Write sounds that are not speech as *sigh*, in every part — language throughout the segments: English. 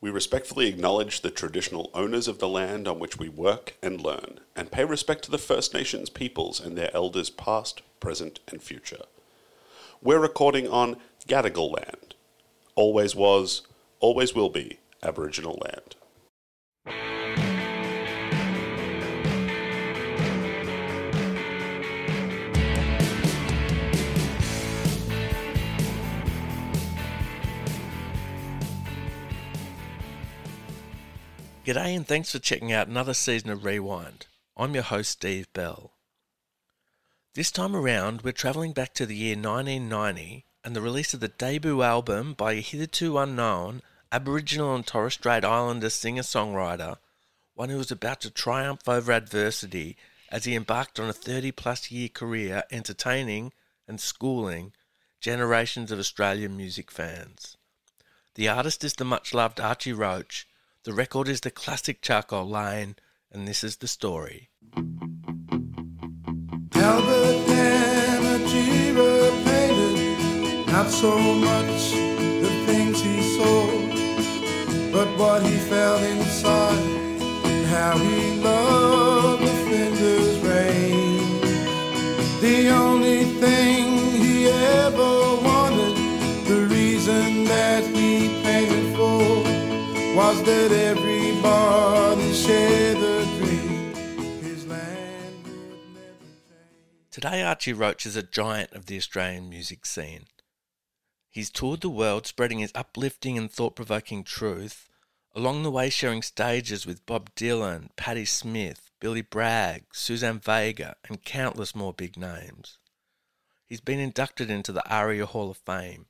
We respectfully acknowledge the traditional owners of the land on which we work and learn, and pay respect to the First Nations peoples and their elders past, present, and future. We're recording on Gadigal land. Always was, always will be Aboriginal land. G'day and thanks for checking out another season of Rewind. I'm your host, Steve Bell. This time around, we're travelling back to the year 1990 and the release of the debut album by a hitherto unknown Aboriginal and Torres Strait Islander singer songwriter, one who was about to triumph over adversity as he embarked on a 30 plus year career entertaining and schooling generations of Australian music fans. The artist is the much loved Archie Roach the record is the classic Charcoal Lane, and this is the story. Albert Namatjira painted not so much the things he saw, but what he felt inside and how he loved the Flinders Range. The only thing was that everybody shared the dream. His land would never change. Today, Archie Roach is a giant of the Australian music scene. He's toured the world spreading his uplifting and thought provoking truth, along the way sharing stages with Bob Dylan, Patti Smith, Billy Bragg, Suzanne Vega, and countless more big names. He's been inducted into the ARIA Hall of Fame.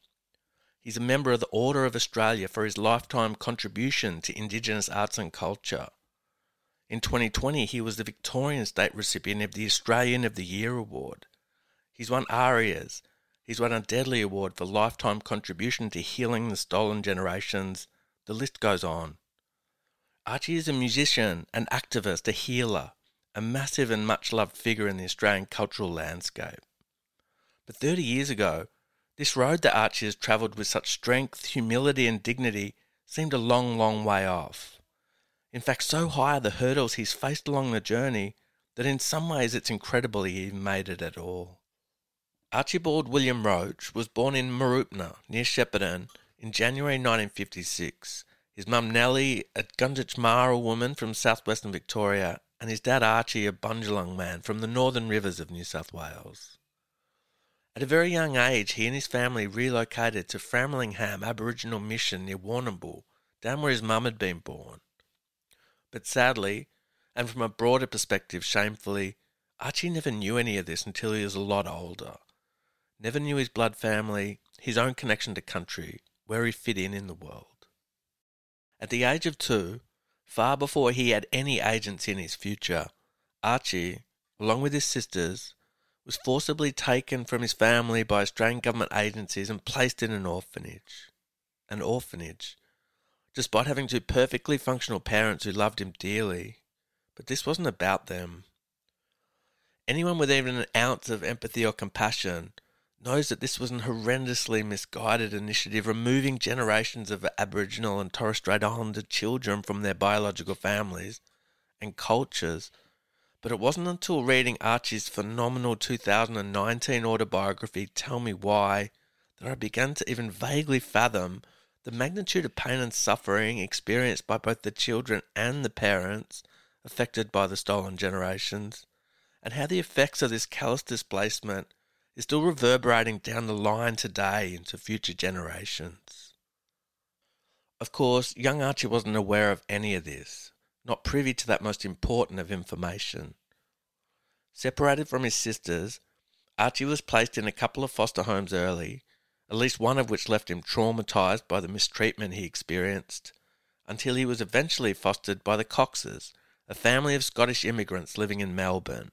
He's a member of the Order of Australia for his lifetime contribution to Indigenous arts and culture. In 2020, he was the Victorian state recipient of the Australian of the Year award. He's won ARIAs. He's won a Deadly Award for lifetime contribution to healing the stolen generations. The list goes on. Archie is a musician, an activist, a healer, a massive and much loved figure in the Australian cultural landscape. But 30 years ago, this road that Archie has travelled with such strength, humility, and dignity seemed a long, long way off. In fact, so high are the hurdles he's faced along the journey that in some ways it's incredible he even made it at all. Archibald William Roach was born in Mooroopna, near Shepparton, in January 1956. His mum Nellie, a Gunditjmara woman from southwestern Victoria, and his dad Archie, a Bundjalung man from the northern rivers of New South Wales. At a very young age, he and his family relocated to Framlingham Aboriginal Mission near Warrnambool, down where his mum had been born. But sadly, and from a broader perspective, shamefully, Archie never knew any of this until he was a lot older. Never knew his blood family, his own connection to country, where he fit in in the world. At the age of two, far before he had any agency in his future, Archie, along with his sisters, was forcibly taken from his family by Australian government agencies and placed in an orphanage. An orphanage. Despite having two perfectly functional parents who loved him dearly. But this wasn't about them. Anyone with even an ounce of empathy or compassion knows that this was an horrendously misguided initiative removing generations of Aboriginal and Torres Strait Islander children from their biological families and cultures but it wasn't until reading Archie's phenomenal 2019 autobiography, Tell Me Why, that I began to even vaguely fathom the magnitude of pain and suffering experienced by both the children and the parents affected by the stolen generations, and how the effects of this callous displacement is still reverberating down the line today into future generations. Of course, young Archie wasn't aware of any of this, not privy to that most important of information. Separated from his sisters, Archie was placed in a couple of foster homes early, at least one of which left him traumatized by the mistreatment he experienced, until he was eventually fostered by the Coxes, a family of Scottish immigrants living in Melbourne.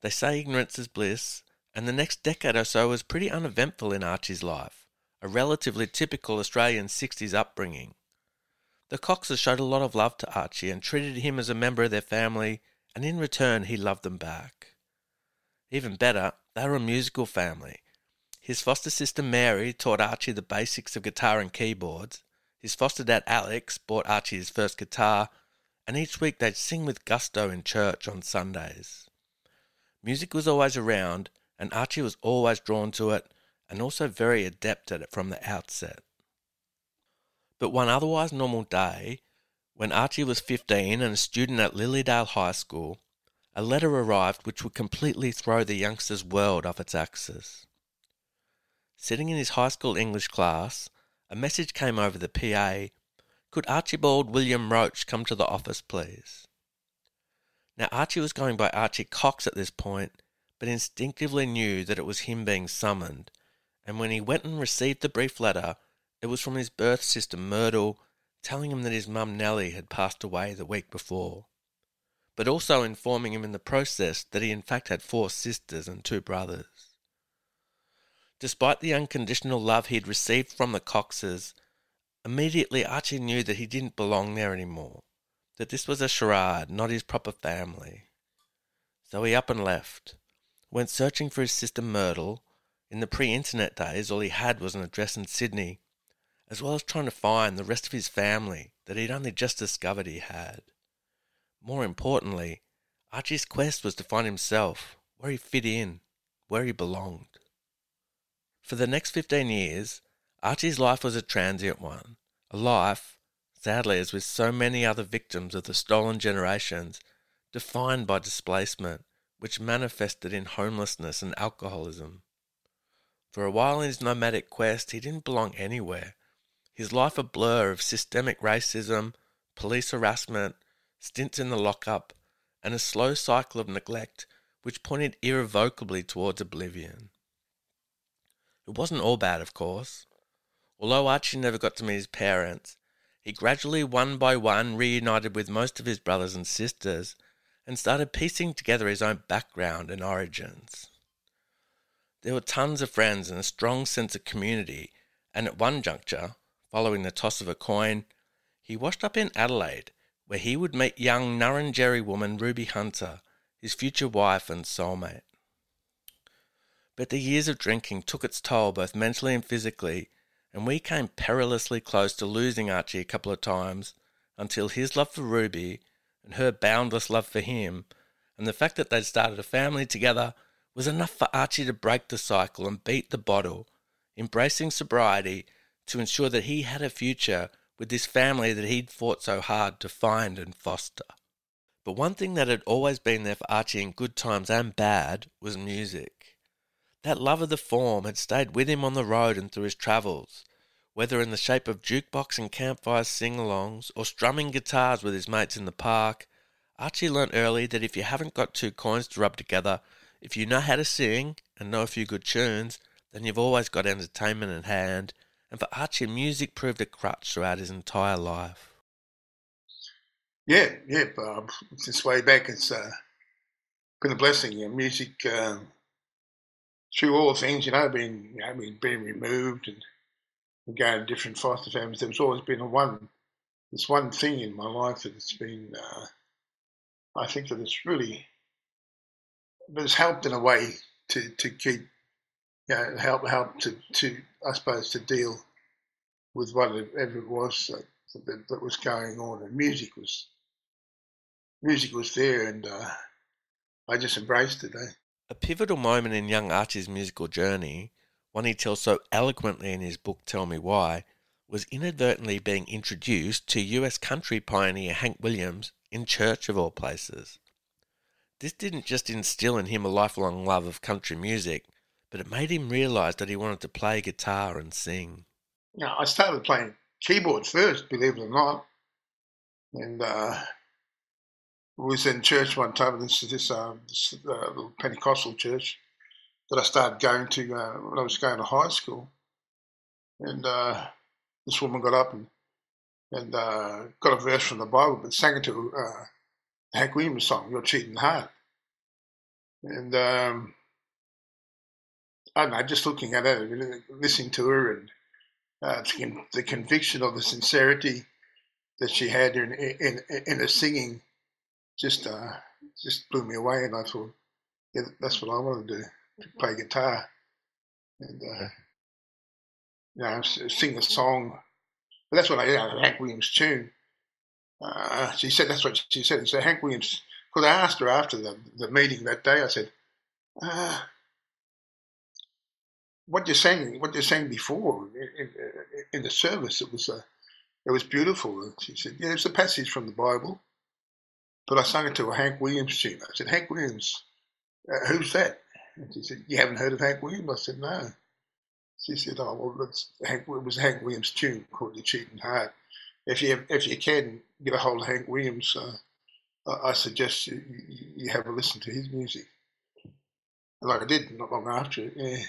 They say ignorance is bliss, and the next decade or so was pretty uneventful in Archie's life, a relatively typical Australian 60s upbringing. The Coxes showed a lot of love to Archie and treated him as a member of their family, and in return he loved them back. Even better, they were a musical family. His foster sister Mary taught Archie the basics of guitar and keyboards. His foster dad Alex bought Archie his first guitar, and each week they'd sing with gusto in church on Sundays. Music was always around, and Archie was always drawn to it and also very adept at it from the outset. But one otherwise normal day, when Archie was 15 and a student at Lilydale High School, a letter arrived which would completely throw the youngster's world off its axis. Sitting in his high school English class, a message came over the PA Could Archibald William Roach come to the office, please? Now, Archie was going by Archie Cox at this point, but instinctively knew that it was him being summoned, and when he went and received the brief letter, it was from his birth sister Myrtle, telling him that his mum Nellie had passed away the week before, but also informing him in the process that he in fact had four sisters and two brothers. Despite the unconditional love he had received from the Coxes, immediately Archie knew that he didn't belong there anymore that this was a charade, not his proper family. So he up and left, went searching for his sister Myrtle. In the pre internet days, all he had was an address in Sydney, as well as trying to find the rest of his family that he'd only just discovered he had. More importantly, Archie's quest was to find himself, where he fit in, where he belonged. For the next 15 years, Archie's life was a transient one, a life sadly, as with so many other victims of the stolen generations, defined by displacement, which manifested in homelessness and alcoholism. For a while in his nomadic quest, he didn't belong anywhere. His life a blur of systemic racism, police harassment, stints in the lockup, and a slow cycle of neglect which pointed irrevocably towards oblivion. It wasn't all bad, of course. Although Archie never got to meet his parents, he gradually, one by one, reunited with most of his brothers and sisters and started piecing together his own background and origins. There were tons of friends and a strong sense of community, and at one juncture, following the toss of a coin, he washed up in Adelaide, where he would meet young Ngarrindjeri woman Ruby Hunter, his future wife and soulmate. But the years of drinking took its toll both mentally and physically, and we came perilously close to losing Archie a couple of times until his love for Ruby and her boundless love for him, and the fact that they'd started a family together, was enough for Archie to break the cycle and beat the bottle, embracing sobriety to ensure that he had a future with this family that he'd fought so hard to find and foster. But one thing that had always been there for Archie in good times and bad was music. That love of the form had stayed with him on the road and through his travels, whether in the shape of jukebox and campfire sing alongs or strumming guitars with his mates in the park. Archie learnt early that if you haven't got two coins to rub together, if you know how to sing and know a few good tunes, then you've always got entertainment at hand, and for Archie, music proved a crutch throughout his entire life. Yeah, yeah, Bob. Since way back, it's uh, been a blessing. Yeah, music uh, through all things, you know, being you know, being removed and going to different foster families, there's always been a one this one thing in my life that it's been uh, I think that it's really but it's helped in a way to, to keep you know, help help to, to I suppose to deal with whatever it was that, that, that was going on and music was music was there and uh, I just embraced it. Eh? A pivotal moment in young Archie's musical journey, one he tells so eloquently in his book Tell Me Why, was inadvertently being introduced to US country pioneer Hank Williams in church of all places. This didn't just instill in him a lifelong love of country music, but it made him realize that he wanted to play guitar and sing. Yeah, I started playing keyboard first, believe it or not, and uh, was in church one time. This is this, uh, this uh, little Pentecostal church that I started going to uh, when I was going to high school, and uh, this woman got up and and uh, got a verse from the Bible, but sang it to uh, Hank Williams song, "Your Cheating Heart," and um, I don't know, just looking at her, listening to her, and the, the conviction of the sincerity that she had in in, in her singing just uh, just blew me away, and I thought, yeah, that's what I want to do: to play guitar and uh, you know sing a song But that's what I got a Hank Williams tune. Uh, she said that's what she said. She said Hank Williams. Because I asked her after the, the meeting that day, I said, uh, "What you sang? What you sang before in, in, the service? It was uh, it was beautiful." And she said, "Yeah, it's a passage from the Bible." But I sung it to a Hank Williams tune. I said, "Hank Williams, uh, who's that?" And she said, "You haven't heard of Hank Williams?" I said, "No." She said, "Oh well, that's Hank. It was Hank Williams' tune called "The Cheating Heart." If you if you can get a hold of Hank Williams, uh, I suggest you, you have a listen to his music. Like I did not long after yeah.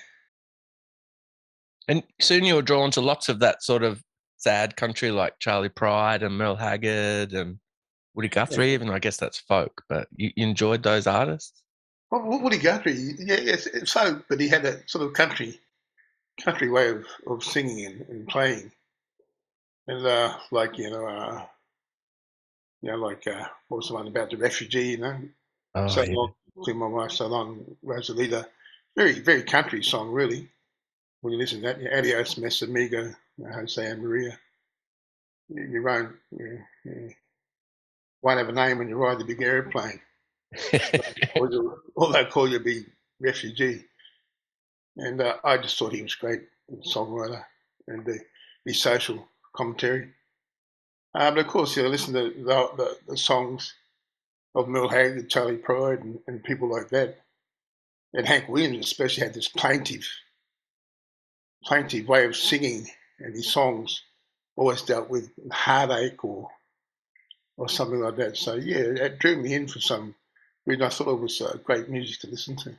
And soon you were drawn to lots of that sort of sad country, like Charley Pride and Merle Haggard and Woody Guthrie. Yeah. Even I guess that's folk, but you, you enjoyed those artists. Well, Woody Guthrie, yeah, it's, it's folk, but he had a sort of country, country way of, of singing and, and playing, and uh, like you know, uh, you know, like uh, what was the one about the refugee, you know, oh, so yeah. long, my wife, so long, Rosalita, very very country song, really. When you listen to that, you Adios, Mes Amigo, Jose and Maria, you, you won't, you, you won't have a name when you ride the big airplane *laughs* all they call you a big refugee. And uh, I just thought he was great songwriter and the, the social commentary. Uh, but of course, you know, listen to the, the, the songs of Merle Haggard, Charley Pride, and, and, people like that. And Hank Williams especially had this plaintive, plaintive way of singing, and his songs always dealt with heartache or or something like that. So yeah, it drew me in for some reason. I thought it was uh, great music to listen to.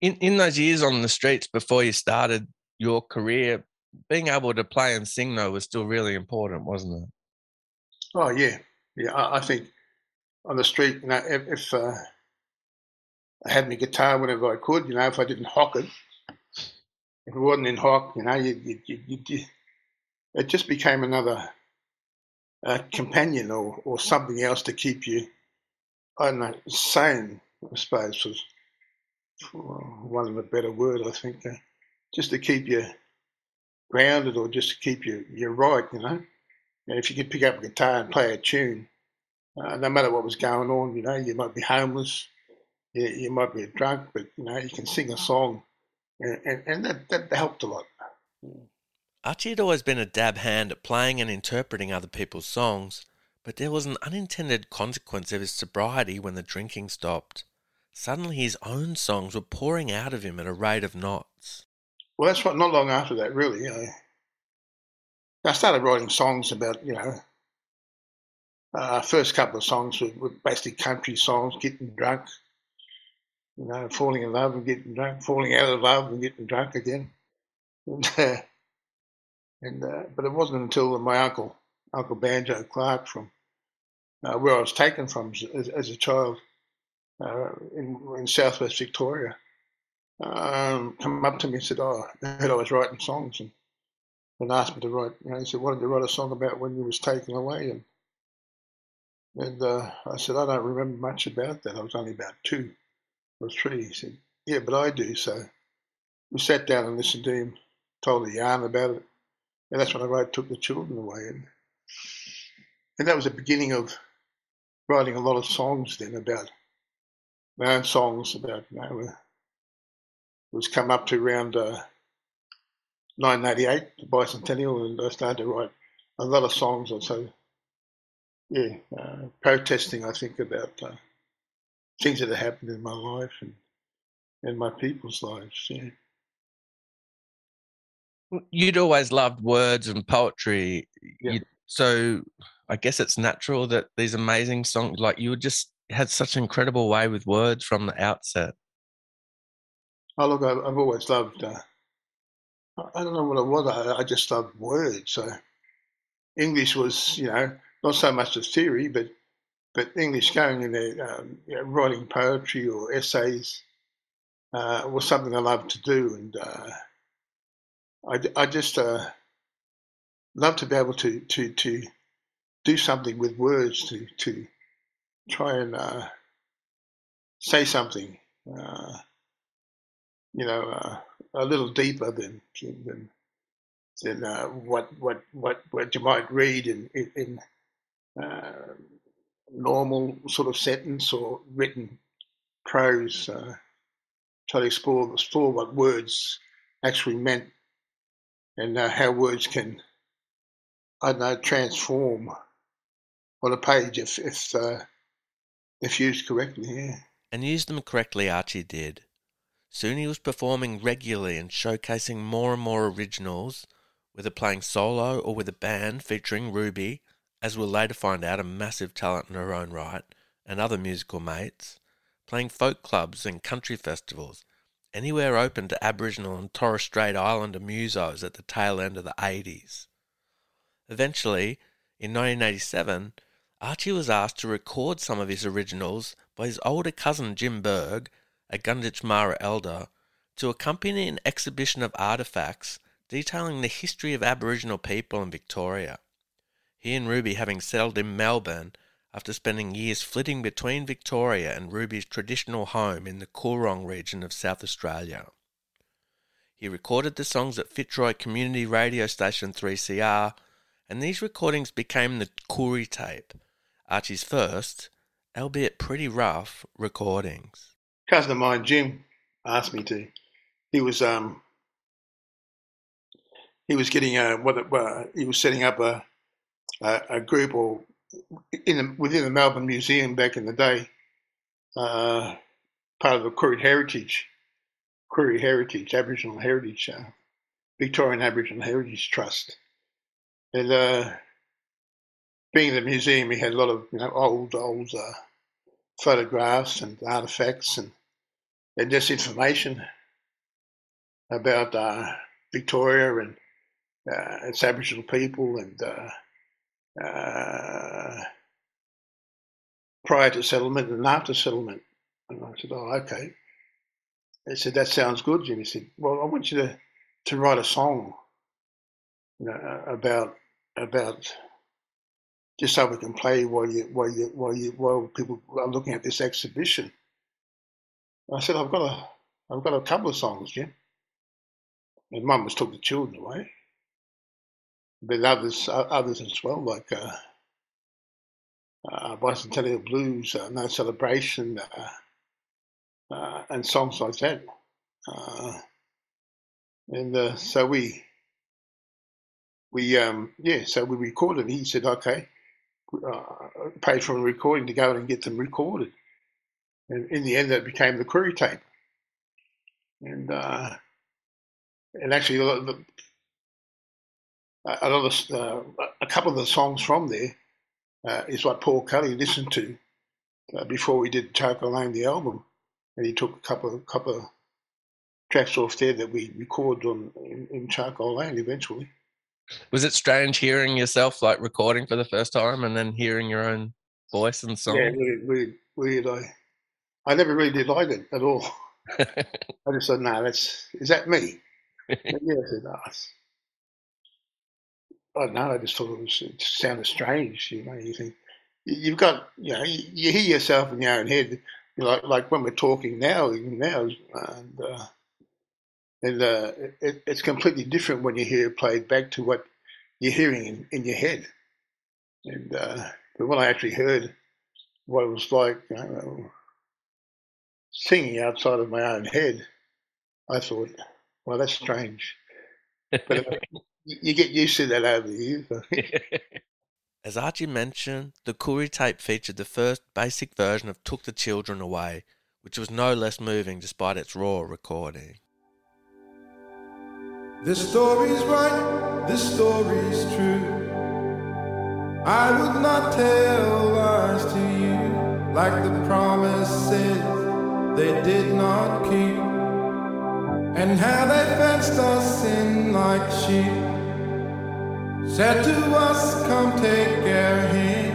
In in those years on the streets before you started your career, being able to play and sing though was still really important, wasn't it? Oh yeah, yeah. I, I think on the street, you know, if, if uh, I had my guitar whenever I could, you know, if I didn't hock it, if it wasn't in hock, you know, you, you, you, it just became another uh, companion or, or something else to keep you I don't know, sane, I suppose, was one of the better word, I think, uh, just to keep you grounded or just to keep you, you right, you know. And if you could pick up a guitar and play a tune, uh, no matter what was going on, you know, you might be homeless, you, you might be a drunk, but, you know, you can sing a song, and, and, and that, that helped a lot. Archie had always been a dab hand at playing and interpreting other people's songs, but there was an unintended consequence of his sobriety when the drinking stopped. Suddenly his own songs were pouring out of him at a rate of knots. Well, that's what, not long after that, really. Know, I started writing songs about, you know, uh, first couple of songs were, were basically country songs, getting drunk, you know, falling in love and getting drunk, falling out of love and getting drunk again. *laughs* And, uh, and uh, but it wasn't until my uncle Uncle Banjo Clark from uh, where I was taken from as, as a child uh, in, in southwest Victoria, um, come up to me and said, "Oh, I heard I was writing songs," and, and asked me to write. You know, he said, "Why don't you write a song about when you was taken away?" And and uh, I said, "I don't remember much about that. I was only about two or three. He said, "Yeah, but I do." So we sat down and listened to him, told a yarn about it, and that's when I wrote "Took the Children Away." And and that was the beginning of writing a lot of songs then about my own songs about you know, it was come up to around uh, 1988, the bicentennial, and I started to write a lot of songs. Also, yeah, uh, protesting. I think about uh, things that have happened in my life and in my people's lives. Yeah. You'd always loved words and poetry. Yeah. so I guess it's natural that these amazing songs, like you just had such an incredible way with words from the outset. Oh, look, I've always loved, uh, I don't know what it was, I, I just loved words. So English was, you know, not so much the theory, but but English going in there, um, you know, writing poetry or essays uh, was something I loved to do. And uh, I, I just uh, love to be able to, to, to do something with words to to try and uh, say something, uh, you know, uh, a little deeper than than than uh, what what what what you might read in in, uh, normal sort of sentence or written prose. Uh, try to explore explore what words actually meant and uh, how words can I don't know transform on a page if if uh, if used correctly. Yeah. And used them correctly, Archie did. Soon he was performing regularly and showcasing more and more originals, whether playing solo or with a band featuring Ruby, as we'll later find out a massive talent in her own right, and other musical mates, playing folk clubs and country festivals, anywhere open to Aboriginal and Torres Strait Islander musos at the tail end of the 80s. Eventually, in 1987, Archie was asked to record some of his originals by his older cousin Jim Berg, a Gunditjmara elder, to accompany an exhibition of artefacts detailing the history of Aboriginal people in Victoria. He and Ruby having settled in Melbourne after spending years flitting between Victoria and Ruby's traditional home in the Coorong region of South Australia. He recorded the songs at Fitzroy Community Radio Station 3CR, and these recordings became the Koori tape, Archie's first, albeit pretty rough, recordings. Cousin of mine, Jim, asked me to. He was um he was getting a what uh, he was setting up a a, a group or in the, within the Melbourne Museum back in the day, uh, part of the Koori Heritage, Koori Heritage, Aboriginal Heritage, uh, Victorian Aboriginal Heritage Trust, and uh, being in the museum, he had a lot of you know old old uh, photographs and artifacts and and just information about uh, Victoria and uh, its Aboriginal people and uh, uh, Uh, prior to settlement and after settlement. And I said, "Oh, okay." He said, "That sounds good, Jim." He said, "Well, I want you to to write a song you know, about about." just so we can play while you while you while you while people are looking at this exhibition. I said, I've got a I've got a couple of songs, Jim. And Mum was took the children away, but others others as well, like uh, uh, Bicentennial Blues, uh, No Celebration, uh, uh, and songs like that. Uh, and uh, so we we um, yeah, so we recorded. He said, okay, paid for a recording to go and get them recorded. And in the end, that became the Koori tape. And and actually, a, lot of, uh, a couple of the songs from there uh, is what Paul Kelly listened to uh, before we did Charcoal Lane, the album. And he took a couple of couple of tracks off there that we recorded on in, in Charcoal Lane eventually. Was it strange hearing yourself like recording for the first time and then hearing your own voice and song? Yeah, weird, weird, weird. I, I never really did like it at all. *laughs* I just said, "No, that's is that me?" *laughs* yeah, I said, "No." I don't know. I just thought it was it sounded strange. You know, you think you've got you know you, you hear yourself in your own head, like like when we're talking now, even now, and uh, and uh, it, it's completely different when you hear it played back to what you're hearing in, in your head. And uh, but when I actually heard what it was like, you know, singing outside of my own head, I thought, well, that's strange. But uh, *laughs* you get used to that over the years. As Archie mentioned, the Koori tape featured the first basic version of Took the Children Away, which was no less moving despite its raw recording. This story's right, this story's true. I would not tell lies to you like the promises they did not keep. And how they fenced us in like sheep. Said to us, come take our hand.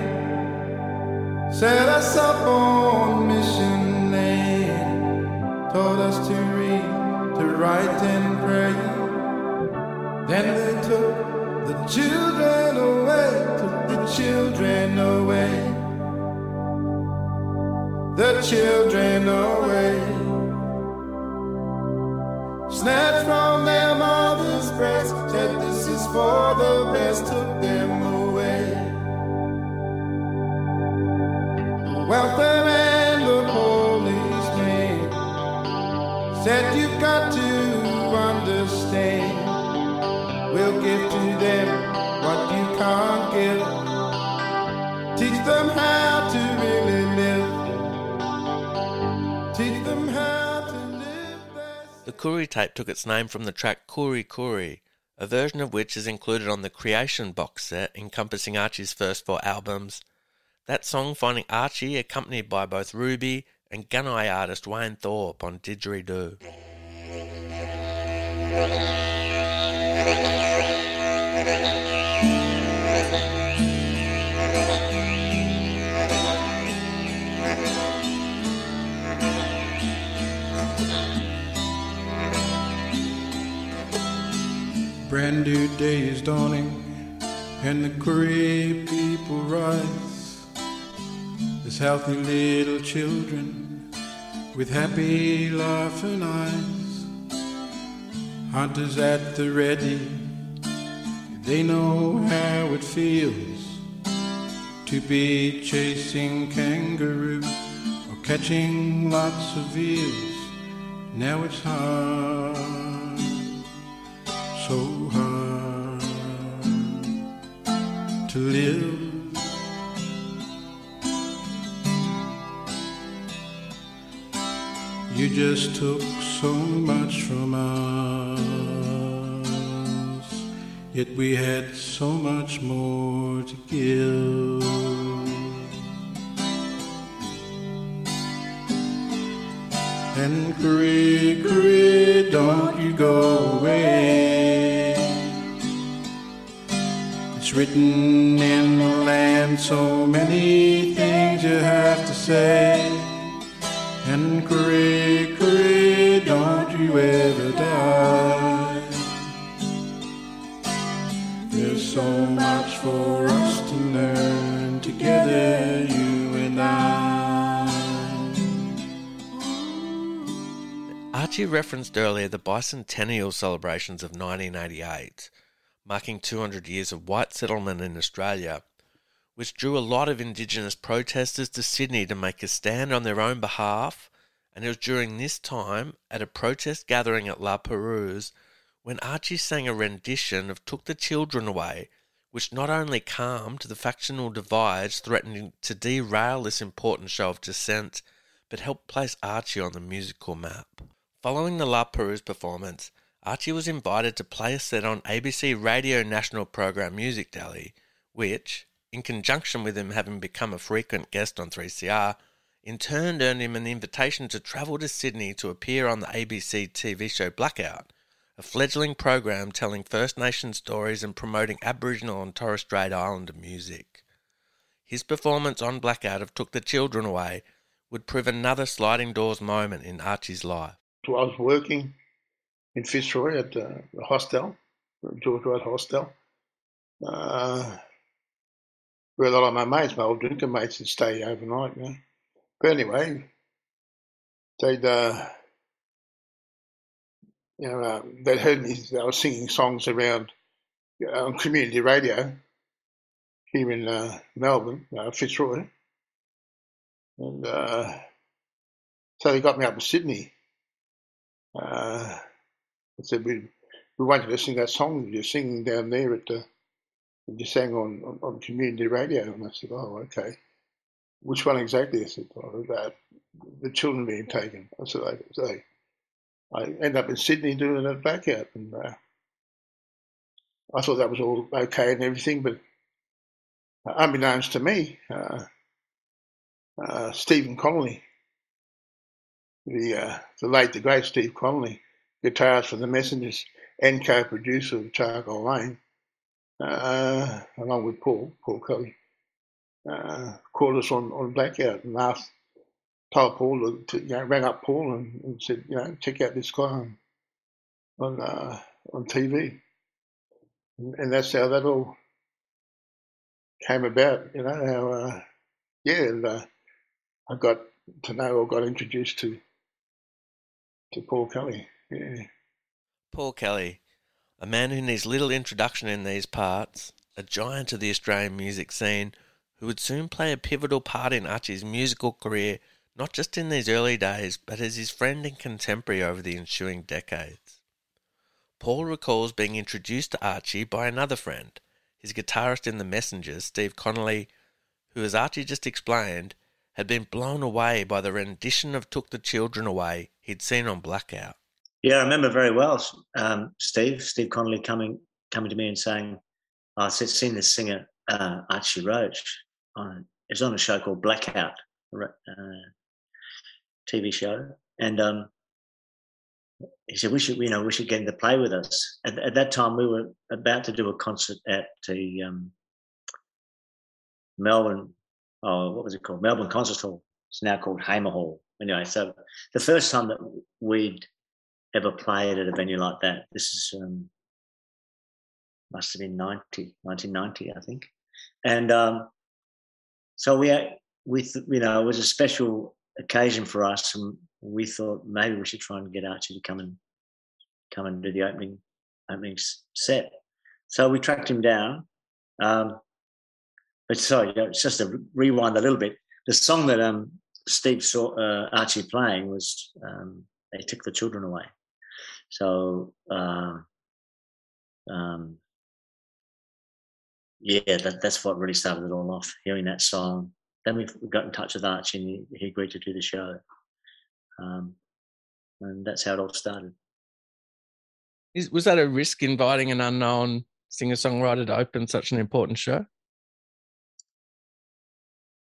Set us up on mission land. Told us to read, to write and pray. Then they took the children away, took the children away, the children away. Snatched from for the took them away. The and the said you've got to understand. We'll give to them what you can't give. Teach them how to really live. Teach them how to live. The Koori tape took its name from the track Koori Koori, a version of which is included on the Creation box set encompassing Archie's first four albums. That song finding Archie accompanied by both Ruby and Gunai artist Wayne Thorpe on Didgeridoo. Brand new day is dawning, and the Koori people rise. As healthy little children with happy laughing eyes. Hunters at the ready, they know how it feels to be chasing kangaroo or catching lots of eels. Now it's hard so hard to live. You just took so much from us, yet we had so much more to give. And Cree, Cree, don't you go away. Written in the land so many things you have to say. And Cree, Cree, don't you ever die. There's so much for us to learn together, you and I. Archie referenced earlier the bicentennial celebrations of 1988, marking 200 years of white settlement in Australia, which drew a lot of Indigenous protesters to Sydney to make a stand on their own behalf. And it was during this time, at a protest gathering at La Perouse, when Archie sang a rendition of Took the Children Away, which not only calmed the factional divides threatening to derail this important show of dissent, but helped place Archie on the musical map. Following the La Perouse performance, Archie was invited to play a set on ABC Radio national program Music Deli, which, in conjunction with him having become a frequent guest on 3CR, in turn earned him an invitation to travel to Sydney to appear on the ABC TV show Blackout, a fledgling program telling First Nation stories and promoting Aboriginal and Torres Strait Islander music. His performance on Blackout of Took the Children Away would prove another sliding doors moment in Archie's life. I was working in Fitzroy at the hostel, George Wright Hostel, uh, where a lot of my mates, my old drinking mates, would stay overnight. You know. But anyway, they'd, uh, you know, uh, they'd heard me. I was singing songs around on community radio here in Melbourne, Fitzroy, and so they got me up to Sydney. Uh, I said we we wanted to sing that song you're singing down there at the you sang on, on, on community radio, and I said, oh okay. Which one exactly? I said, about the children being taken. I said, okay. so I ended up in Sydney doing it Blackout, and uh, I thought that was all okay and everything, but unbeknownst to me, uh, uh, Stephen Connolly, the uh, the late the great Steve Connolly, guitarist for the Messengers and co-producer of Charcoal Lane, uh, along with Paul Paul Kelly, uh, called us on, on Blackout and asked, told Paul to you know rang up Paul and, and, said you know check out this guy on on, uh, on TV, and, and that's how that all came about. You know how uh, yeah, and, uh, I got to know or got introduced to to Paul Kelly. Paul Kelly, a man who needs little introduction in these parts, a giant of the Australian music scene, who would soon play a pivotal part in Archie's musical career, not just in these early days, but as his friend and contemporary over the ensuing decades. Paul recalls being introduced to Archie by another friend, his guitarist in The Messengers, Steve Connolly, who, as Archie just explained, had been blown away by the rendition of Took the Children Away he'd seen on Blackout. Yeah, I remember very well um, Steve, Steve Connolly coming coming to me and saying, "I said, seen this singer uh, Archie Roach. On, it was on a show called Blackout, uh, TV show, and um, he said we should, you know, we should get him to play with us. At, at that time, we were about to do a concert at the um, Melbourne oh, what was it called? Melbourne Concert Hall. It's now called Hamer Hall. Anyway, so the first time that we'd ever played at a venue like that, this is um, must have been 90, 1990, I think. And um, so we, we, you know, it was a special occasion for us, and we thought maybe we should try and get Archie to come and come and do the opening opening set. So we tracked him down. Um, but sorry, just to rewind a little bit. The song that um, Steve saw uh, Archie playing was um, "They Took the Children Away." So, uh, um, yeah, that, that's what really started it all off. Hearing that song, then we got in touch with Archie, and he, he agreed to do the show, um, and that's how it all started. Is, was that a risk inviting an unknown singer songwriter to open such an important show?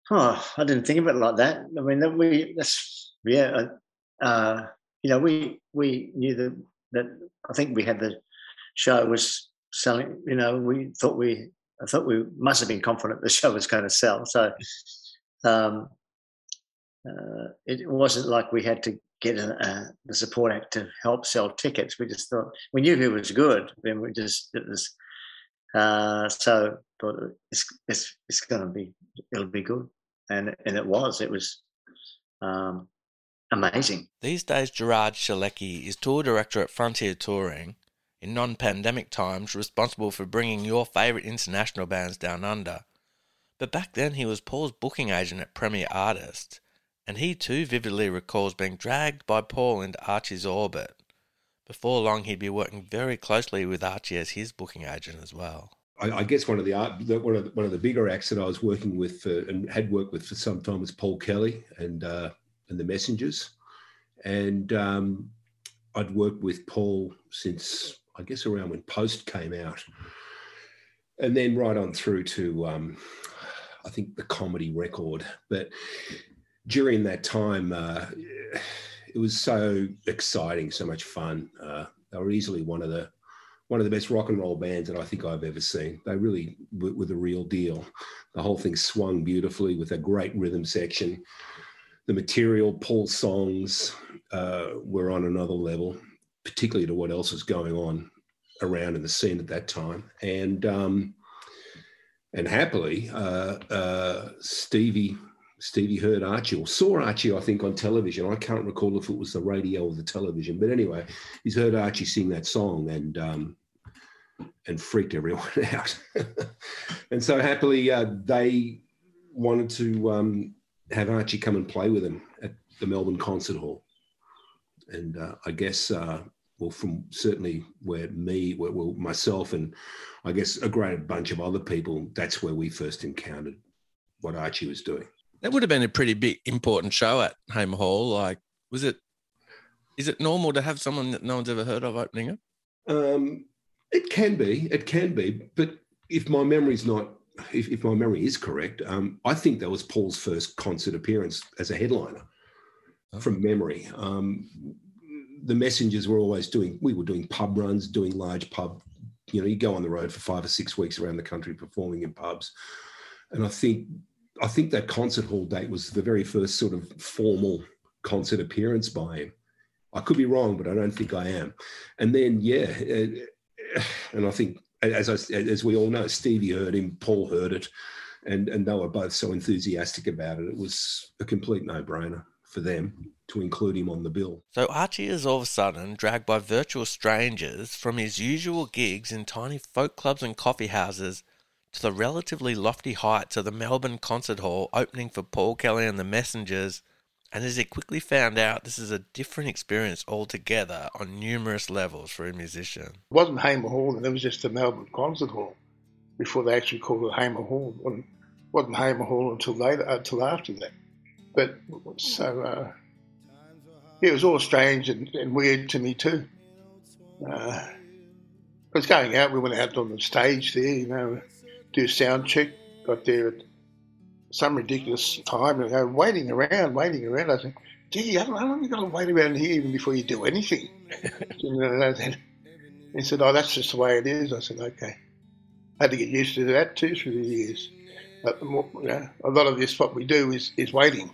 Oh, I didn't think of it like that. I mean, that we that's yeah, uh, uh, you know, we we knew that that I think we had the show was selling. You know, we thought we I thought we must have been confident the *laughs* show was going to sell. So um, uh, it wasn't like we had to get a, a, the support act to help sell tickets. We just thought we knew who was good. Then we just it was uh, so thought it's it's it's going to be it'll be good and and it was it was um, amazing. These days, Gerard Chalecki is tour director at Frontier Touring. In non-pandemic times, responsible for bringing your favourite international bands down under. But back then, he was Paul's booking agent at Premier Artists, and he too vividly recalls being dragged by Paul into Archie's orbit. Before long, he'd be working very closely with Archie as his booking agent as well. I, I, guess one of the one of the, one of the bigger acts that I was working with for, and had worked with for some time was Paul Kelly and uh, and the Messengers, and um, I'd worked with Paul since I guess around when Post came out, and then right on through to um, I think the comedy record. But during that time, uh, it was so exciting, so much fun. Uh, they were easily one of the one of the best rock and roll bands that I think I've ever seen. They really were, were the real deal. The whole thing swung beautifully with a great rhythm section. The material, Paul's songs uh, were on another level, particularly to what else was going on around in the scene at that time. And um, and happily, uh, uh, Stevie Stevie heard Archie or saw Archie, I think, on television. I can't recall if it was the radio or the television, but anyway, he's heard Archie sing that song and um, and freaked everyone *laughs* out. and so happily, uh, they wanted to um, have Archie come and play with them at the Melbourne Concert Hall. And uh, I guess, uh, well, from certainly where me, where, well, myself, and I guess a great bunch of other people, that's where we first encountered what Archie was doing. That would have been a pretty big important show at Hamer Hall. Like, was it? Is it normal to have someone that no one's ever heard of opening it? Um, it can be. It can be. But if my memory's not, if, if my memory is correct, um, I think that was Paul's first concert appearance as a headliner oh. from memory. Um, the messengers were always doing. We were doing pub runs, doing large pub. You know, you go on the road for five or six weeks around the country performing in pubs, and I think I think that concert hall date was the very first sort of formal concert appearance by him. I could be wrong, but I don't think I am. And then, yeah, uh, and I think as I, as we all know, Stevie heard him, Paul heard it, and and they were both so enthusiastic about it. It was a complete no brainer for them to include him on the bill. So Archie is all of a sudden dragged by virtual strangers from his usual gigs in tiny folk clubs and coffee houses to the relatively lofty heights of the Melbourne Concert Hall opening for Paul Kelly and the Messengers. And as he quickly found out, this is a different experience altogether on numerous levels for a musician. It wasn't Hamer Hall, and it was just the Melbourne Concert Hall before they actually called it Hamer Hall. It wasn't Hamer Hall until later, until after that. But so uh, it was all strange and, and weird to me too. Uh, I was going out. We went out on the stage there, you know, do a sound check. Got there at some ridiculous time, and go waiting around, waiting around. I said, "Gee, how long you got to wait around here even before you do anything?" *laughs* you know, he said, "Oh, that's just the way it is." I said, "Okay." I had to get used to that too through the years. But more, you know, a lot of this, what we do is is waiting.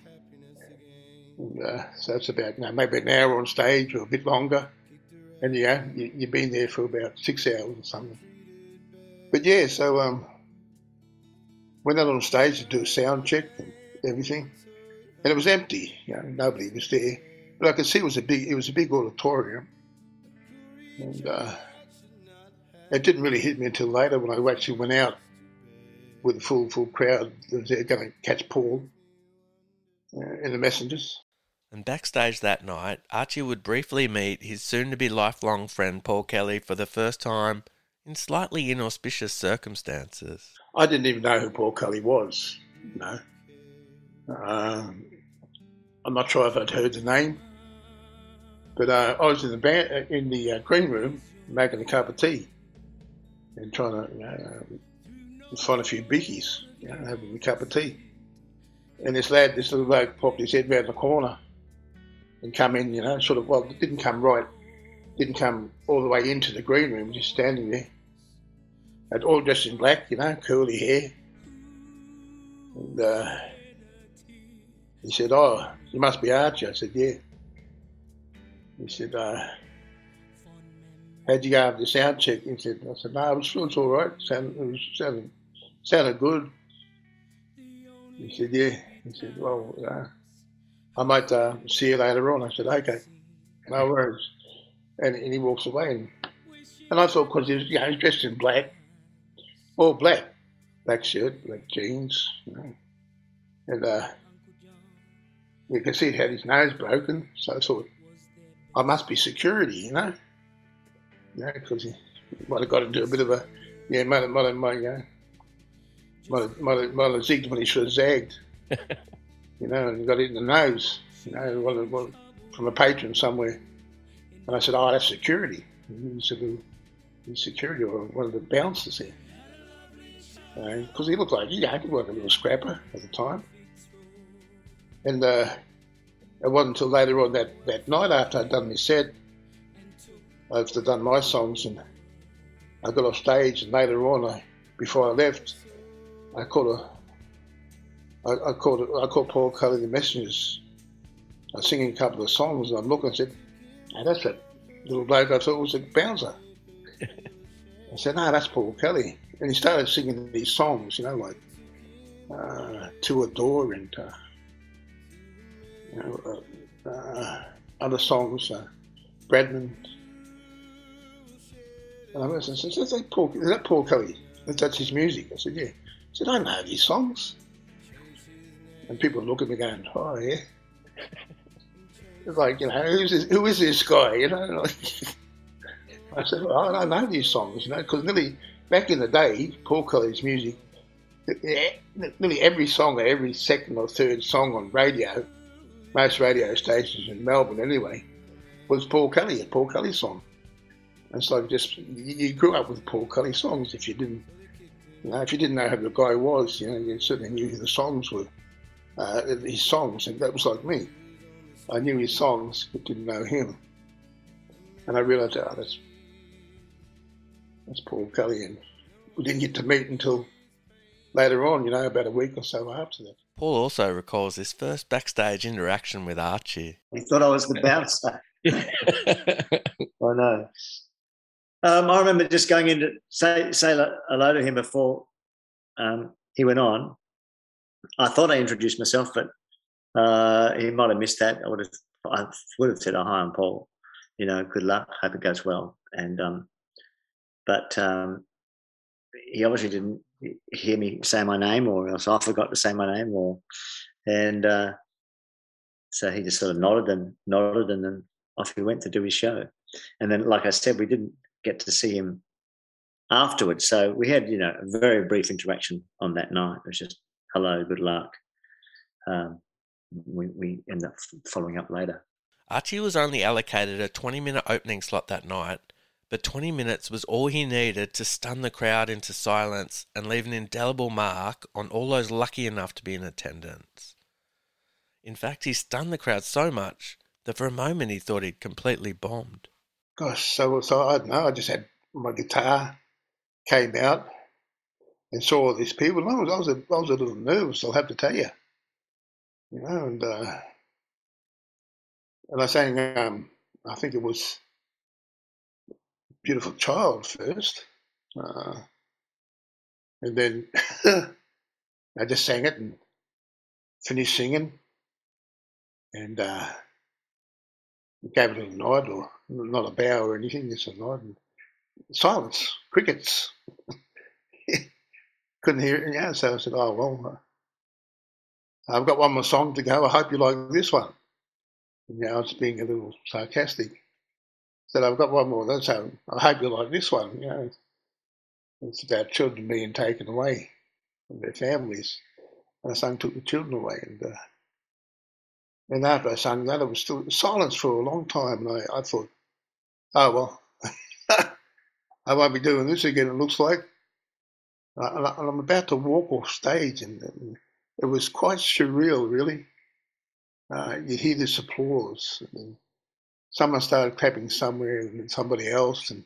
And, uh, so it's about you know, maybe an hour on stage or a bit longer. And yeah, you, you've been there for about six hours or something. But yeah, so um, went out on stage to do a sound check and everything, and it was empty. You know, nobody was there. But I could see it was a big, it was a big auditorium, and uh, it didn't really hit me until later when I actually went out with a full, full crowd that was there going to catch Paul uh, in the messengers. And backstage that night, Archie would briefly meet his soon to be lifelong friend Paul Kelly for the first time in slightly inauspicious circumstances. I didn't even know who Paul Kelly was, you know. Um, I'm not sure if I'd heard the name, but uh, I was in the band, uh, in the uh, green room making a cup of tea and trying to you know, uh, find a few bickies, you know, having a cup of tea. And this lad, this little bloke, popped his head round the corner and come in, you know, sort of, well, it didn't come right, didn't come all the way into the green room, just standing there. All dressed in black, you know, curly hair. And uh, he said, Oh, you must be Archie. I said, Yeah. He said, uh, How'd you go after the sound check? He said, I said, No, it was, it was all right. It sounded, it was, sounded good. He said, Yeah. He said, Well, uh, I might uh, see you later on. I said, okay, no worries. And, and he walks away. And, and I thought, because he was, you know, he's dressed in black, all black, black shirt, black jeans, you know. And uh, you can see he had his nose broken. So I thought, I must be security, you know. You know, because he might have got into a bit of a, yeah, might have, might have, might have, might have, might have, might have zigged when he should have zagged. *laughs* you know, and got it in the nose, you know, from a patron somewhere. And I said, oh, that's security. And he said, well, security or one of the bouncers here. Because uh, he looked like, he he was a little scrapper at the time. And uh, it wasn't until later on that, that night after I'd done my set, after I'd done my songs, and I got off stage, and later on, I, before I left, I caught a I, I called I called Paul Kelly the Messengers. I was singing a couple of songs and I'm looking and said, hey, that's that little bloke I thought was a bouncer. *laughs* I said, no, that's Paul Kelly. And he started singing these songs, you know, like uh, To Her Door and, uh, you know, uh, uh other songs, uh, Bradman. And I said, is that Paul, is that Paul Kelly? That's his music. I said, yeah. He said, I know these songs. And people look at me going, oh, yeah. *laughs* It's like, you know, who's this, who is this guy, you know? *laughs* I said, well, I know these songs, you know, because nearly back in the day, Paul Kelly's music, nearly every song, or every second or third song on radio, most radio stations in Melbourne anyway, was Paul Kelly, a Paul Kelly song. And so just you grew up with Paul Kelly songs. If you didn't, you know, if you didn't know who the guy was, you know, you certainly knew who the songs were uh, his songs, and that was like me. I knew his songs, but didn't know him. And I realised, oh, that's that's Paul Kelly, and we didn't get to meet until later on, you know, about a week or so after that. Paul also recalls his first backstage interaction with Archie. He thought I was the *laughs* bouncer. *laughs* I know. Um, I remember just going in to say say hello to him before um, he went on, I thought I introduced myself, but Uh, he might have missed that. I would have, I would have said, "Oh, hi, I'm Paul. You know, good luck. Hope it goes well." And um, but um, he obviously didn't hear me say my name, or else I forgot to say my name, or and uh, so he just sort of nodded and nodded, and then off he went to do his show. And then, like I said, we didn't get to see him afterwards. So we had, you know, a very brief interaction on that night. It was just hello, good luck. Um, we, we ended up following up later. Archie was only allocated a 20 minute opening slot that night, but 20 minutes was all he needed to stun the crowd into silence and leave an indelible mark on all those lucky enough to be in attendance. In fact, he stunned the crowd so much that for a moment he thought he'd completely bombed. Gosh, so, so I don't know. I just had my guitar, came out, and saw all these people. I was, I was, a, I was a little nervous, I'll have to tell you. You know, and uh, and I sang, um, I think it was Beautiful Child first. Uh, and then *laughs* I just sang it and finished singing. And uh, gave it a nod, or not a bow or anything, just a nod. And silence, crickets. *laughs* Couldn't hear it. Yeah, so I said, "Oh well, uh, I've got one more song to go. I hope you like this one." And, you know, I was being a little sarcastic. Said, "I've got one more. So I hope you like this one." You know, it's about children being taken away from their families. And the song took the children away, and uh, and after I sang that, it was still silence for a long time. And I, I thought, oh, well, *laughs* I won't be doing this again, it looks like. And I'm about to walk off stage, and, and it was quite surreal, really. Uh, you hear this applause, and someone started clapping somewhere, and somebody else, and,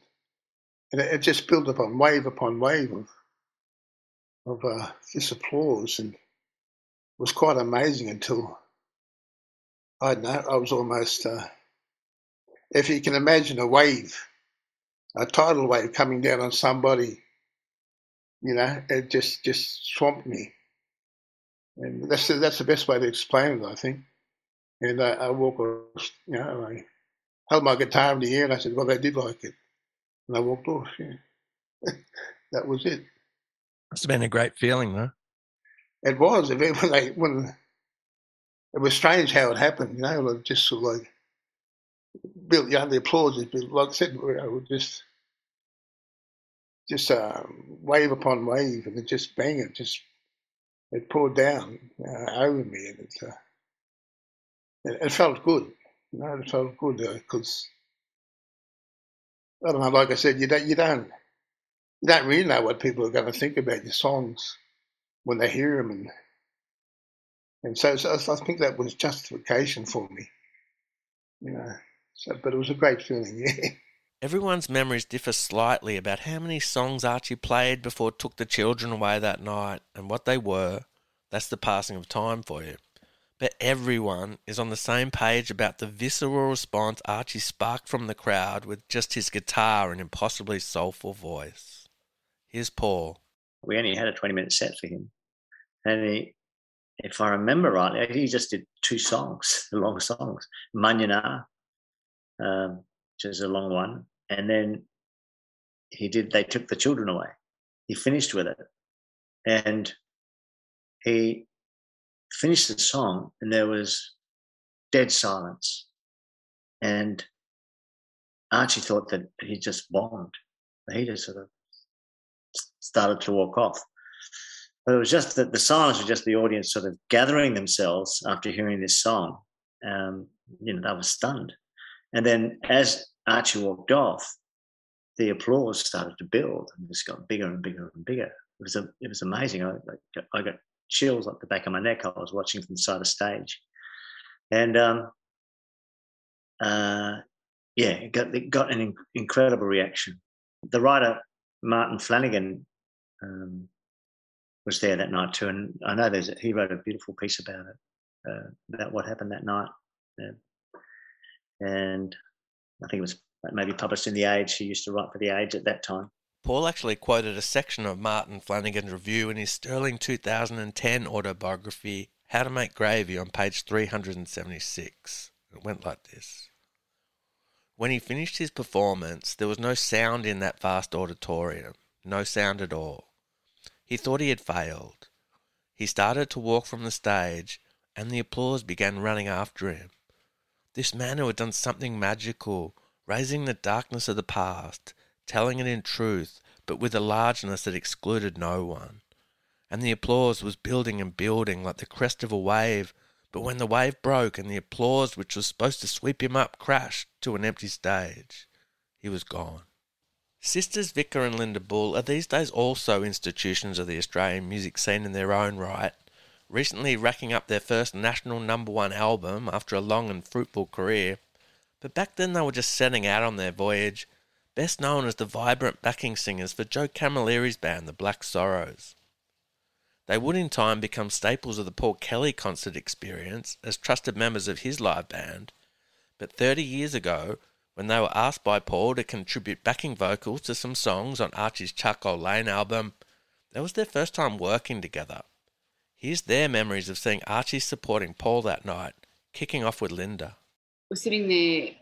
and it, it, just built upon wave upon wave of of uh, this applause, and was quite amazing until I don't know, I was almost, uh, if you can imagine a wave, a tidal wave coming down on somebody, you know, it just, just swamped me. And that's the, that's the best way to explain it, I think. And I, I walk, you know, I held my guitar in the air and I said, well, they did like it. And I walked off, yeah. *laughs* that was it. Must have been a great feeling, though. It was. When *laughs* they, when it was strange how it happened, you know, like just sort of like built, you know, the applause is built, like I said, I would just, just uh, wave upon wave and it just bang, it just, it poured down uh, over me and it, uh, it, it, felt good, you know, it felt good because, uh, I don't know, like I said, you don't, you don't, you don't really know what people are going to think about your songs when they hear them and and so, so, I think that was justification for me. You know, so, but it was a great feeling, *laughs* yeah. Everyone's memories differ slightly about how many songs Archie played before took the children away that night and what they were. That's the passing of time for you. But everyone is on the same page about the visceral response Archie sparked from the crowd with just his guitar and impossibly soulful voice. Here's Paul. We only had a 20 minute set for him. And he, if I remember right, he just did two songs, *laughs* long songs, Manyana, um, which is a long one, and then he did. They took the children away. He finished with it, and he finished the song, and there was dead silence, and Archie thought that he just bombed. He just sort of started to walk off. But it was just that the silence was just the audience sort of gathering themselves after hearing this song. Um, you know, they were stunned. And then as Archie walked off, the applause started to build and just got bigger and bigger and bigger. It was a, it was amazing. I, I got chills up the back of my neck. I was watching from the side of stage, and um, uh, yeah, it got it got an in, incredible reaction. The writer Martin Flanagan um, was there that night too, and I know there's he wrote a beautiful piece about it, uh, about what happened that night, and I think it was maybe published in the Age. He used to write for the Age at that time. Paul actually quoted a section of Martin Flanagan's review in his sterling 2010 autobiography, How to Make Gravy on page 376. It went like this. When he finished his performance, there was no sound in that vast auditorium, no sound at all. He thought he had failed. He started to walk from the stage, and the applause began running after him. This man who had done something magical, raising the darkness of the past, telling it in truth, but with a largeness that excluded no one. And the applause was building and building like the crest of a wave, but when the wave broke and the applause which was supposed to sweep him up crashed to an empty stage, he was gone. Sisters Vika and Linda Bull are these days also institutions of the Australian music scene in their own right, recently racking up their first national number one album after a long and fruitful career. But back then they were just setting out on their voyage, best known as the vibrant backing singers for Joe Camilleri's band, the Black Sorrows. They would in time become staples of the Paul Kelly concert experience as trusted members of his live band, but 30 years ago, when they were asked by Paul to contribute backing vocals to some songs on Archie's Charcoal Lane album, that was their first time working together. Here's their memories of seeing Archie supporting Paul that night, kicking off with Linda. We're sitting there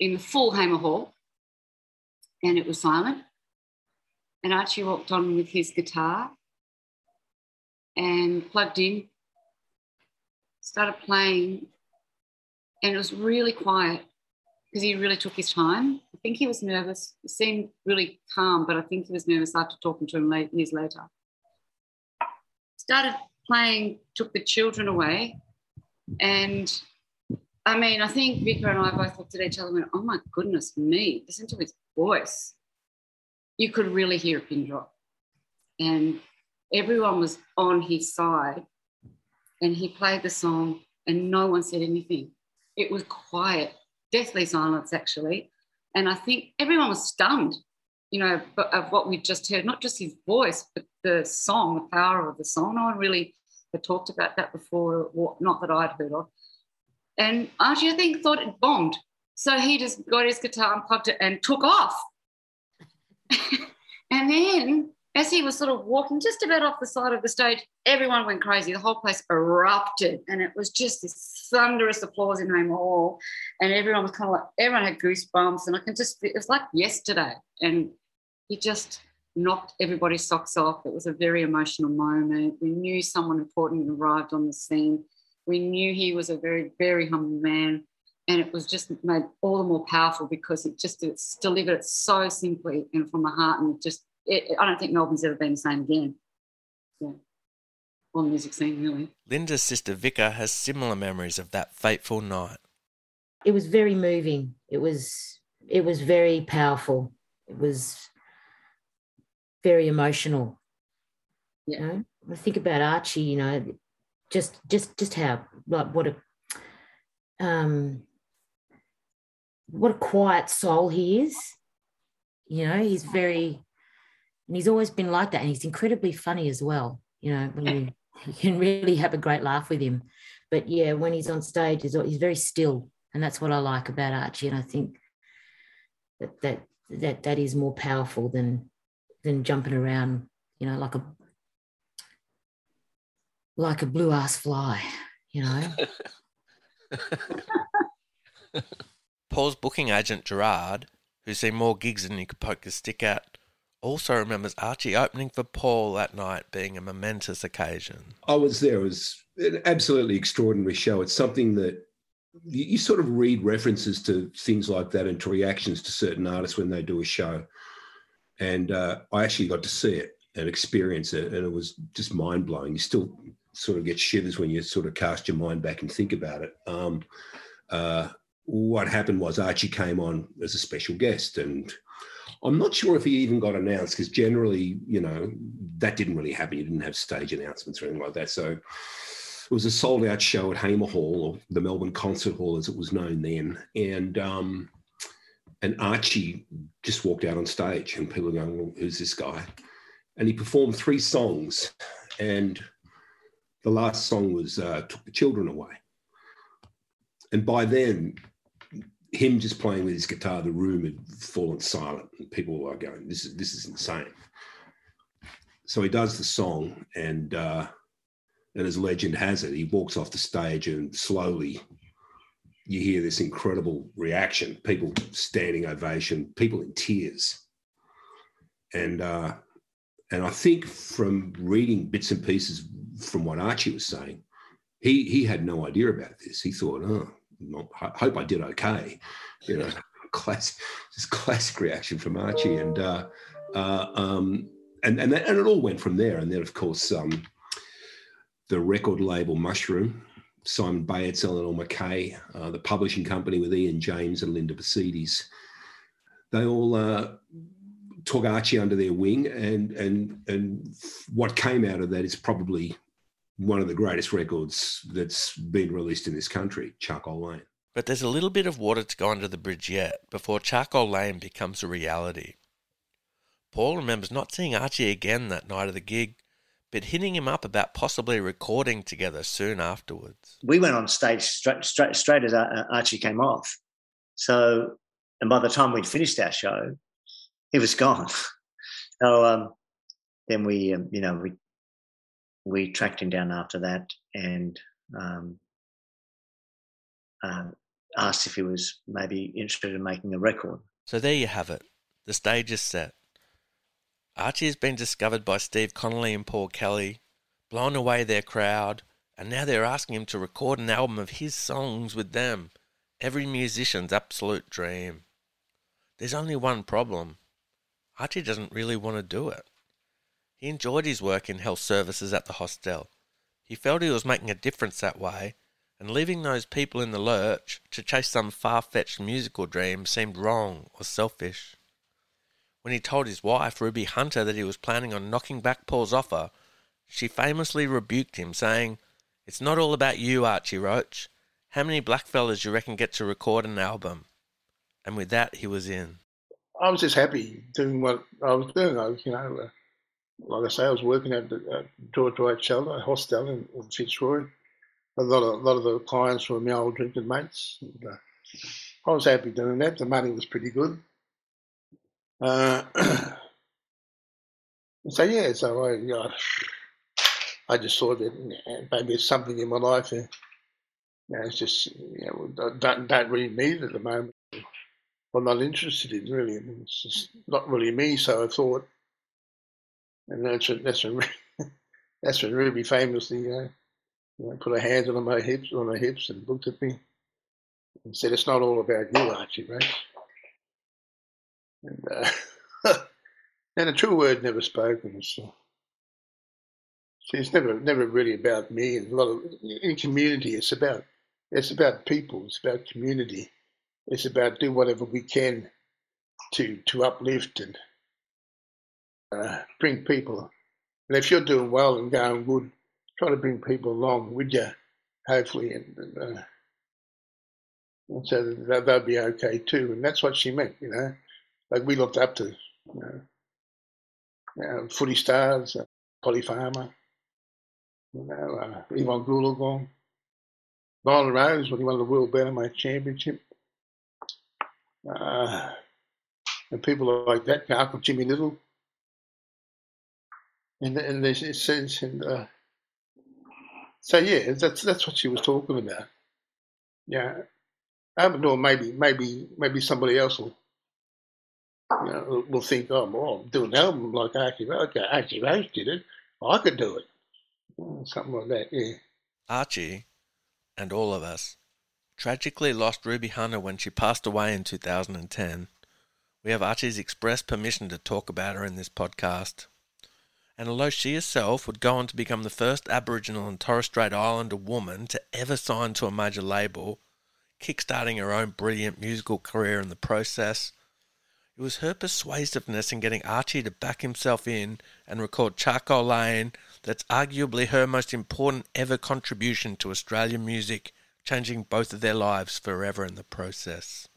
in the full Hamer Hall, and it was silent. And Archie walked on with his guitar and plugged in, started playing, and it was really quiet because he really took his time. I think he was nervous. Seemed really calm, but I think he was nervous after talking to him late, years later. Started playing, took the children away. And I mean, I think Vika and I both looked at each other and went, oh my goodness me, listen to his voice. You could really hear a pin drop. And everyone was on his side. And he played the song and no one said anything. It was quiet deathly silence actually. And I think everyone was stunned, you know, of what we just heard, not just his voice, but the song, the power of the song. No one really had talked about that before, not that I'd heard of. And Archie, I think, thought it bombed. So he just got his guitar and plugged it and took off. *laughs* and then as he was sort of walking just about off the side of the stage, everyone went crazy. The whole place erupted, and it was just this thunderous applause in Hamer Hall. And everyone was kind of like, everyone had goosebumps, and I can just, it was like yesterday. And he just knocked everybody's socks off. It was a very emotional moment. We knew someone important arrived on the scene. We knew he was a very, very humble man. And it was just made all the more powerful because it just it's delivered it so simply and from the heart. And it just it, I don't think Melbourne's ever been the same again. Yeah. On the music scene, really. Linda's sister Vika has similar memories of that fateful night. It was very moving. It was it was very powerful. It was very emotional. Yeah. You know, I think about Archie. You know, just just just how like what a um what a quiet soul he is. You know, he's very and he's always been like that and he's incredibly funny as well you know when you, *laughs* you can really have a great laugh with him but yeah when he's on stage he's, he's very still and that's what i like about archie and i think that that that that is more powerful than than jumping around you know like a like a blue ass fly you know *laughs* *laughs* paul's booking agent gerard who's seen more gigs than you could poke a stick at also remembers Archie opening for Paul that night being a momentous occasion. I was there. It was an absolutely extraordinary show. It's something that you, you, sort of read references to things like that and to reactions to certain artists when they do a show. And uh, I actually got to see it and experience it, and it was just mind blowing. You still sort of get shivers when you sort of cast your mind back and think about it. Um, uh, what happened was Archie came on as a special guest and I'm not sure if he even got announced because generally, you know, that didn't really happen. You didn't have stage announcements or anything like that. So it was a sold out show at Hamer Hall or the Melbourne Concert Hall as it was known then. And, um, and Archie just walked out on stage and people were going, well, who's this guy? And he performed three songs. And the last song was uh, Took the Children Away. And by then, him just playing with his guitar, the room had fallen silent, and people were going, "This is this is insane." So he does the song, and uh, And as legend has it, he walks off the stage and slowly you hear this incredible reaction people standing ovation, people in tears. And, uh, and I think from reading bits and pieces from what Archie was saying, he, he had no idea about this. He thought, oh, I hope I did okay. You know, *laughs* classic, just classic reaction from Archie. And, uh, uh, um, and, and, that, and it all went from there. And then, of course, um, the record label Mushroom, Simon Bates, Eleanor Mackay, uh, the publishing company with Ian James and Linda Bosidis, they all uh, took Archie under their wing, and and and what came out of that is probably one of the greatest records that's been released in this country, Charcoal Lane. But there's a little bit of water to go under the bridge yet before Charcoal Lane becomes a reality. Paul remembers not seeing Archie again that night of the gig, but hitting him up about possibly recording together soon afterwards. We went on stage straight, straight, straight as Archie came off. So, and by the time we'd finished our show, he was gone. *laughs* so um, then we, um, you know, we we tracked him down after that and um, uh, asked if he was maybe interested in making a record. So there you have it. The stage is set. Archie has been discovered by Steve Connolly and Paul Kelly, blown away their crowd, and now they're asking him to record an album of his songs with them. Every musician's absolute dream. There's only one problem. Archie doesn't really want to do it. He enjoyed his work in health services at the hostel. He felt he was making a difference that way, and leaving those people in the lurch to chase some far fetched musical dream seemed wrong or selfish. When he told his wife, Ruby Hunter, that he was planning on knocking back Paul's offer, she famously rebuked him, saying, It's not all about you, Archie Roach. How many blackfellas you reckon get to record an album? And with that, he was in. I was just happy doing what I was doing. I was, you know, uh, like I say, I was working at the uh, George Dwight Shelter Hostel in, in, Fitzroy. A lot of a lot of the clients were my old drinking mates. And, uh, I was happy doing that. The money was pretty good. Uh, *clears throat* so yeah, so I, you know, I just thought that maybe it's something in my life. know, it's just you know, don't don't really need at the moment. I'm not interested in really. It's not really me. So I thought, and that's when, that's when, *laughs* that's when Ruby famously, uh, you know, put her hands on my hips, on her hips, and looked at me and said, "It's not all about you, Archie, right?" And, uh, *laughs* and a true word never spoken. So. It's never never really about me. And a lot of in community, it's about it's about people. It's about community. It's about do whatever we can to to uplift and uh, bring people. And if you're doing well and going good, try to bring people along with you, hopefully, and, and, uh, and so that they'll be okay too. And that's what she meant, you know like we looked up to, you know, know footy stars, uh, Polly Farmer, you know, uh, Evonne Goolagong, Lionel Rose when he won the World Bantamweight Championship, uh, and people like that, Uncle Jimmy Little, and and it says and uh, so yeah, that's that's what she was talking about. Yeah, I don't know. Maybe maybe maybe somebody else will you know, will think, oh, well, doing an album like Archie Roach. Okay, Archie Roach did it. I could do it. Something like that, yeah. Archie, and all of us, tragically lost Ruby Hunter when she passed away in 2010. We have Archie's express permission to talk about her in this podcast. And although she herself would go on to become the first Aboriginal and Torres Strait Islander woman to ever sign to a major label, kickstarting her own brilliant musical career in the process, it was her persuasiveness in getting Archie to back himself in and record Charcoal Lane that's arguably her most important ever contribution to Australian music, changing both of their lives forever in the process.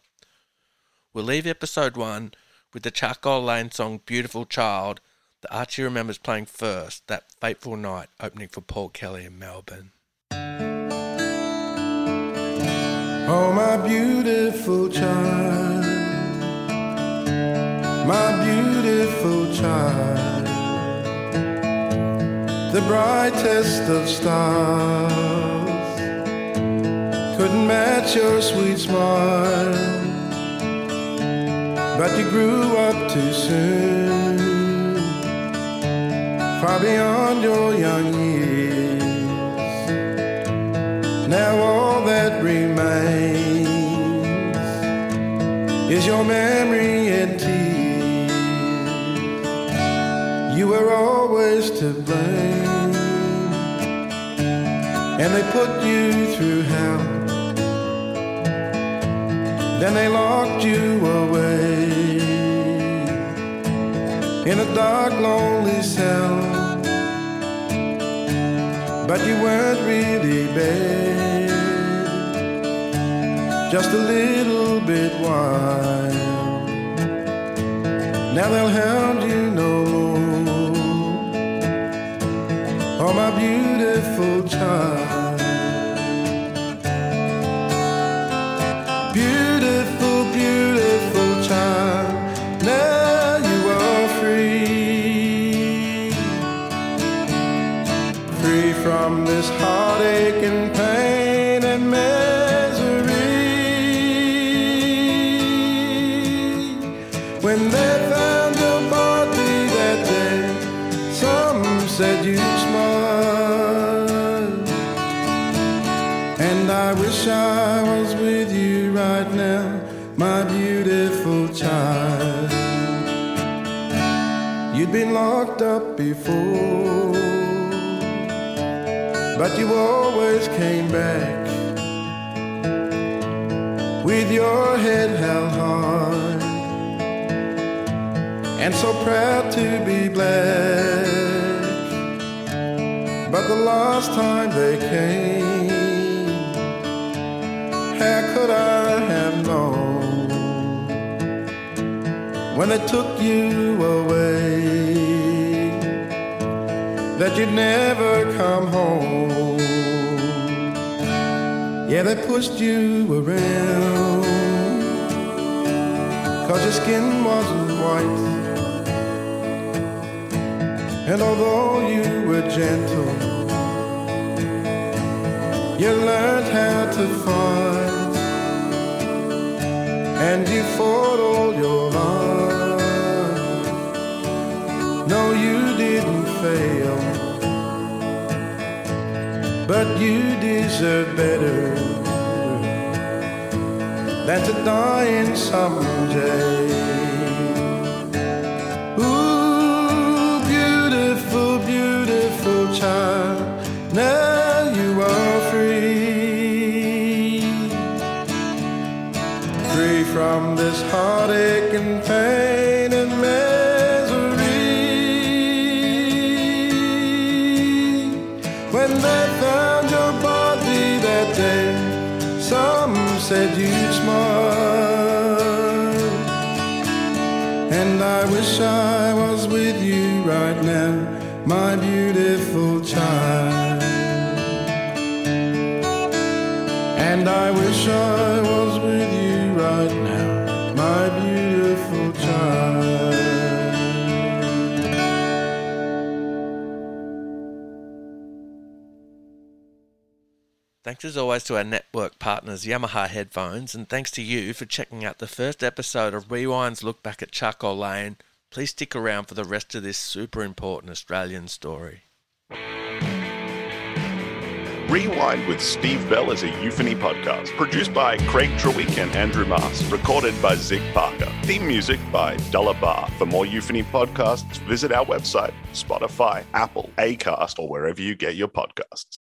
We'll leave episode one with the Charcoal Lane song Beautiful Child that Archie remembers playing first that fateful night opening for Paul Kelly in Melbourne. Oh, my beautiful child my beautiful child. The the brightest of stars couldn't match your sweet smile, but you grew up too soon, far beyond your young years. Now all that remains is your memory and tears. You were always to blame, and they put you through hell. Then they locked you away in a dark, lonely cell. But you weren't really bad, just a little bit wild. Now they'll hound you no more. Oh, my beautiful child. Before, but you always came back with your head held high and so proud to be black. But the last time they came, how could I have known when they took you away that you'd never come home? Yeah, they pushed you around cause your skin wasn't white. And although you were gentle, you learned how to fight. And you fought all your life. No, you didn't fail. But you deserve better than to die in some jail. Thanks as always to our network partners Yamaha Headphones, and thanks to you for checking out the first episode of Rewind's Look Back at Charcoal Lane. Please stick around for the rest of this super important Australian story. Rewind with Steve Bell is a euphony podcast produced by Craig Trewick and Andrew Mars, recorded by Zig Parker. Theme music by Dollar Bar. For more euphony podcasts, visit our website, Spotify, Apple, Acast, or wherever you get your podcasts.